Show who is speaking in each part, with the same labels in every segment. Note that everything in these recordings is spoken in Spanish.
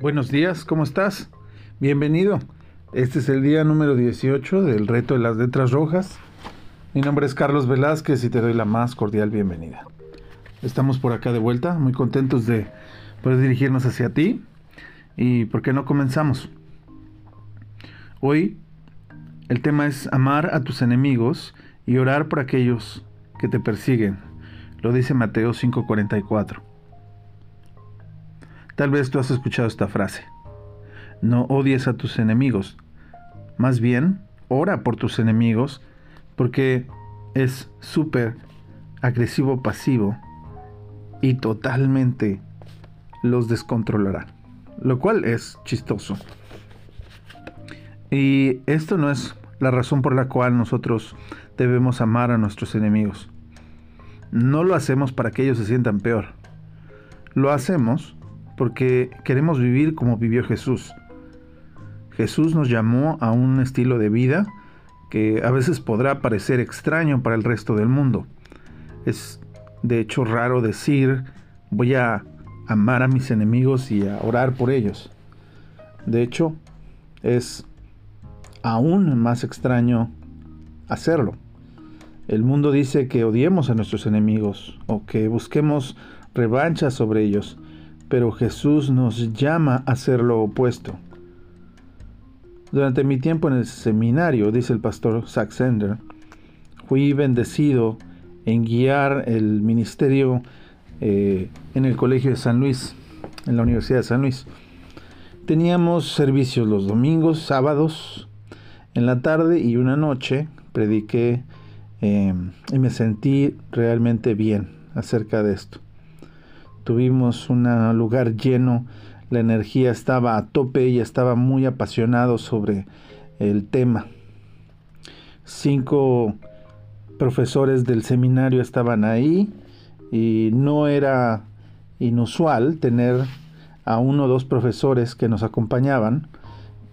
Speaker 1: Buenos días, ¿cómo estás? Bienvenido. Este es el día número 18 del reto de las letras rojas. Mi nombre es Carlos Velázquez y te doy la más cordial bienvenida. Estamos por acá de vuelta, muy contentos de poder dirigirnos hacia ti. ¿Y por qué no comenzamos? Hoy el tema es amar a tus enemigos y orar por aquellos que te persiguen. Lo dice Mateo 5:44. Tal vez tú has escuchado esta frase. No odies a tus enemigos. Más bien, ora por tus enemigos porque es súper agresivo pasivo y totalmente los descontrolará. Lo cual es chistoso. Y esto no es la razón por la cual nosotros debemos amar a nuestros enemigos. No lo hacemos para que ellos se sientan peor. Lo hacemos porque queremos vivir como vivió Jesús. Jesús nos llamó a un estilo de vida que a veces podrá parecer extraño para el resto del mundo. Es de hecho raro decir voy a amar a mis enemigos y a orar por ellos. De hecho, es aún más extraño hacerlo. El mundo dice que odiemos a nuestros enemigos o que busquemos revancha sobre ellos, pero Jesús nos llama a hacer lo opuesto. Durante mi tiempo en el seminario, dice el pastor Saxender, fui bendecido en guiar el ministerio eh, en el Colegio de San Luis, en la Universidad de San Luis. Teníamos servicios los domingos, sábados, en la tarde y una noche prediqué eh, y me sentí realmente bien acerca de esto. Tuvimos un lugar lleno, la energía estaba a tope y estaba muy apasionado sobre el tema. Cinco profesores del seminario estaban ahí y no era inusual tener a uno o dos profesores que nos acompañaban,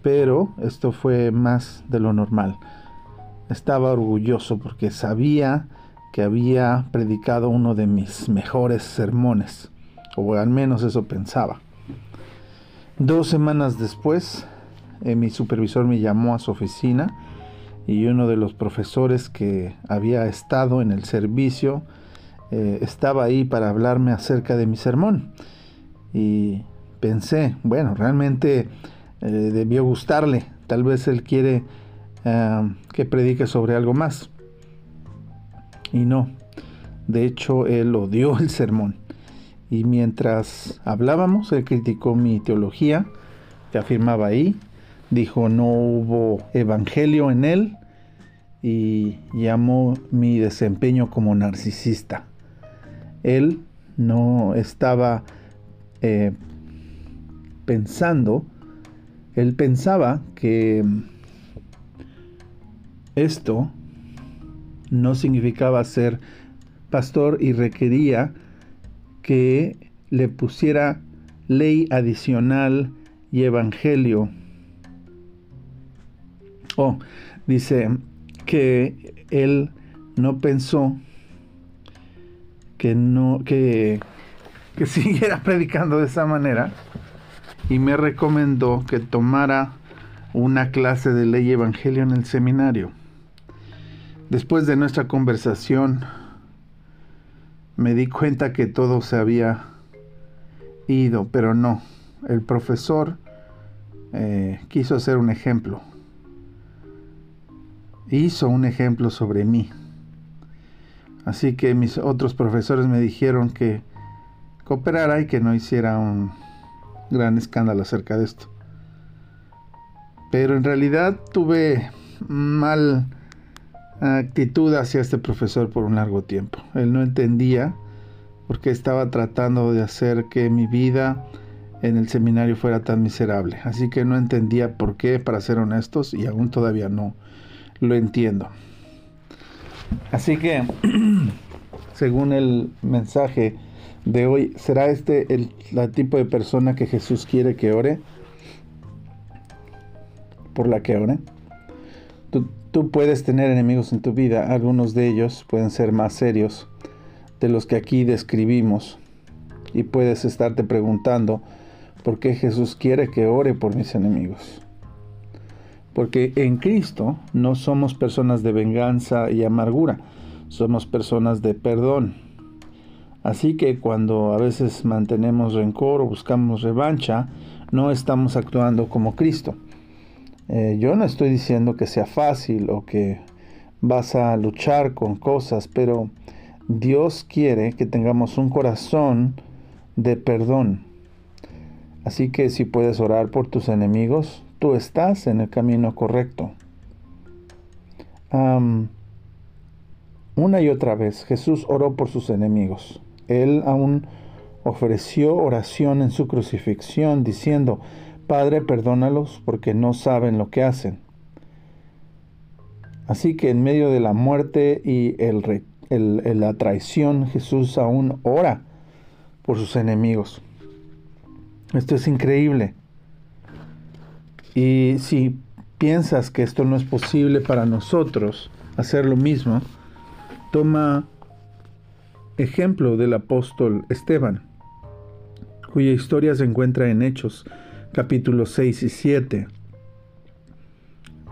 Speaker 1: pero esto fue más de lo normal. Estaba orgulloso porque sabía que había predicado uno de mis mejores sermones o al menos eso pensaba. Dos semanas después, eh, mi supervisor me llamó a su oficina y uno de los profesores que había estado en el servicio eh, estaba ahí para hablarme acerca de mi sermón. Y pensé, bueno, realmente eh, debió gustarle, tal vez él quiere que predique sobre algo más. Y no, de hecho él odió el sermón. Y mientras hablábamos, él criticó mi teología, que afirmaba ahí, dijo no hubo evangelio en él y llamó mi desempeño como narcisista. Él no estaba eh, pensando, él pensaba que esto no significaba ser pastor y requería que le pusiera ley adicional y evangelio. Oh, dice que él no pensó que no que, que siguiera predicando de esa manera y me recomendó que tomara una clase de ley y evangelio en el seminario. Después de nuestra conversación me di cuenta que todo se había ido, pero no. El profesor eh, quiso hacer un ejemplo. Hizo un ejemplo sobre mí. Así que mis otros profesores me dijeron que cooperara y que no hiciera un gran escándalo acerca de esto. Pero en realidad tuve mal actitud hacia este profesor por un largo tiempo. Él no entendía porque estaba tratando de hacer que mi vida en el seminario fuera tan miserable. Así que no entendía por qué, para ser honestos, y aún todavía no lo entiendo. Así que, según el mensaje de hoy, ¿será este el tipo de persona que Jesús quiere que ore? ¿Por la que ore? Tú puedes tener enemigos en tu vida, algunos de ellos pueden ser más serios de los que aquí describimos y puedes estarte preguntando porque Jesús quiere que ore por mis enemigos. Porque en Cristo no somos personas de venganza y amargura, somos personas de perdón. Así que cuando a veces mantenemos rencor o buscamos revancha, no estamos actuando como Cristo. Eh, yo no estoy diciendo que sea fácil o que vas a luchar con cosas, pero Dios quiere que tengamos un corazón de perdón. Así que si puedes orar por tus enemigos, tú estás en el camino correcto. una y otra vez Jesús oró por sus enemigos. Él aún ofreció oración en su crucifixión diciendo, Padre, perdónalos porque no saben lo que hacen. Así que en medio de la muerte y la traición, Jesús aún ora por sus enemigos. Esto es increíble. Y si piensas que esto no es posible para nosotros hacer lo mismo, toma ejemplo del apóstol Esteban, cuya historia se encuentra en Hechos capítulos 6 y 7.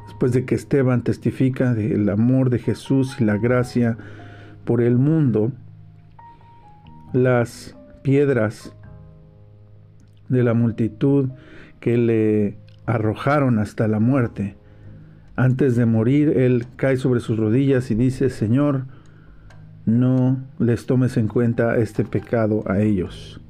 Speaker 1: Después de que Esteban testifica del amor de Jesús y la gracia por el mundo, las piedras de la multitud que le arrojaron hasta la muerte. Antes de morir, él cae sobre sus rodillas y dice, Señor, no les tomes en cuenta este pecado a ellos.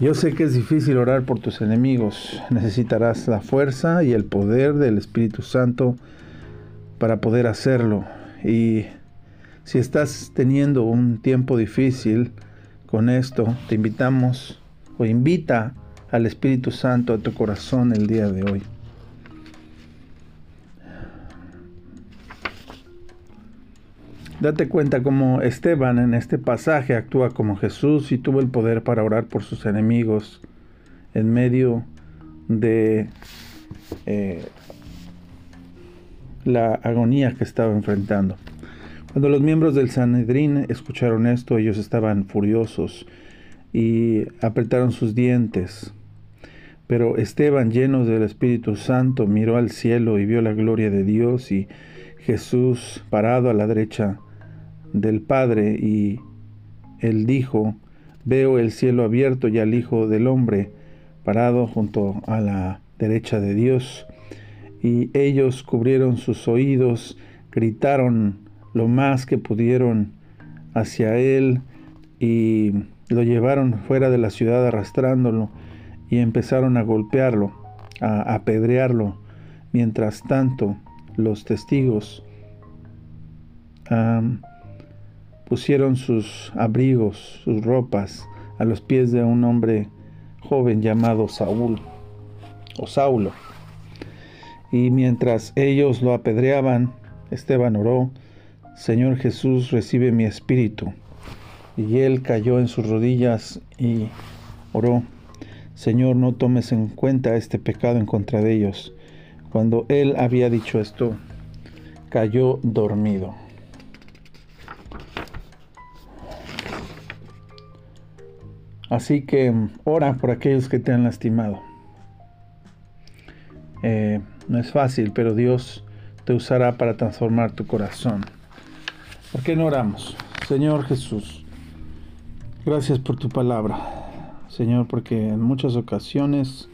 Speaker 1: Yo sé que es difícil orar por tus enemigos. Necesitarás la fuerza y el poder del Espíritu Santo para poder hacerlo. Y si estás teniendo un tiempo difícil con esto, te invitamos o invita al Espíritu Santo a tu corazón el día de hoy. Date cuenta cómo Esteban en este pasaje actúa como Jesús y tuvo el poder para orar por sus enemigos en medio de eh, la agonía que estaba enfrentando. Cuando los miembros del Sanedrín escucharon esto, ellos estaban furiosos y apretaron sus dientes. Pero Esteban, lleno del Espíritu Santo, miró al cielo y vio la gloria de Dios y Jesús parado a la derecha del Padre y él dijo, veo el cielo abierto y al Hijo del Hombre parado junto a la derecha de Dios. Y ellos cubrieron sus oídos, gritaron lo más que pudieron hacia él y lo llevaron fuera de la ciudad arrastrándolo y empezaron a golpearlo, a apedrearlo. Mientras tanto, los testigos pusieron sus abrigos, sus ropas, a los pies de un hombre joven llamado Saúl o Saulo. Y mientras ellos lo apedreaban, Esteban oró, Señor Jesús, recibe mi espíritu. Y él cayó en sus rodillas y oró, Señor, no tomes en cuenta este pecado en contra de ellos. Cuando él había dicho esto, cayó dormido. Así que ora por aquellos que te han lastimado. Eh, no es fácil, pero Dios te usará para transformar tu corazón. ¿Por qué no oramos? Señor Jesús, gracias por tu palabra. Señor, porque en muchas ocasiones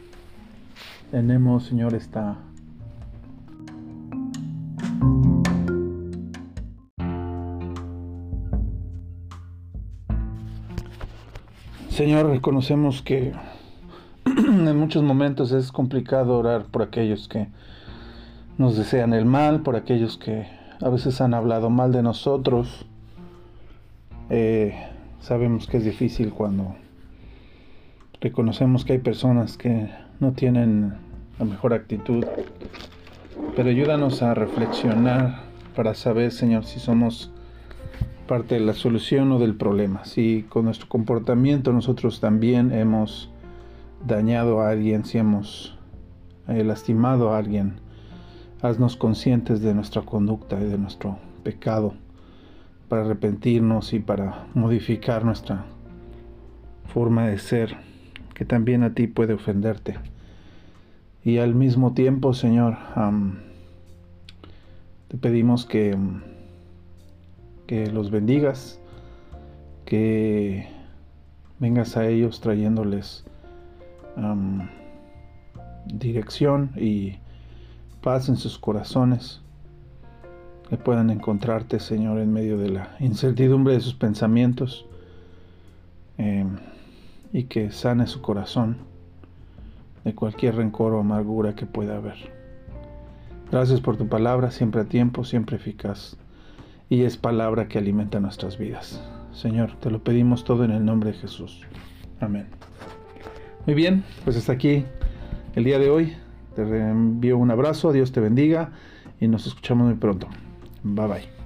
Speaker 1: tenemos, Señor, esta Señor, reconocemos que en muchos momentos es complicado orar por aquellos que nos desean el mal, por aquellos que a veces han hablado mal de nosotros. Eh, sabemos que es difícil cuando reconocemos que hay personas que no tienen la mejor actitud, pero ayúdanos a reflexionar para saber, Señor, si somos parte de la solución o del problema. Si con nuestro comportamiento nosotros también hemos dañado a alguien, si hemos eh, lastimado a alguien, haznos conscientes de nuestra conducta y de nuestro pecado para arrepentirnos y para modificar nuestra forma de ser. que también a ti puede ofenderte. Y al mismo tiempo, Señor, te pedimos que, que los bendigas, que vengas a ellos trayéndoles dirección y paz en sus corazones, que puedan encontrarte, Señor, en medio de la incertidumbre de sus pensamientos em, y que sane su corazón de cualquier rencor o amargura que pueda haber. Gracias por tu palabra, siempre a tiempo, siempre eficaz, y es palabra que alimenta nuestras vidas. Señor, te lo pedimos todo en el nombre de Jesús. Amén. Muy bien, pues hasta aquí el día de hoy. Te envío un abrazo, Dios te bendiga y nos escuchamos muy pronto. Bye bye.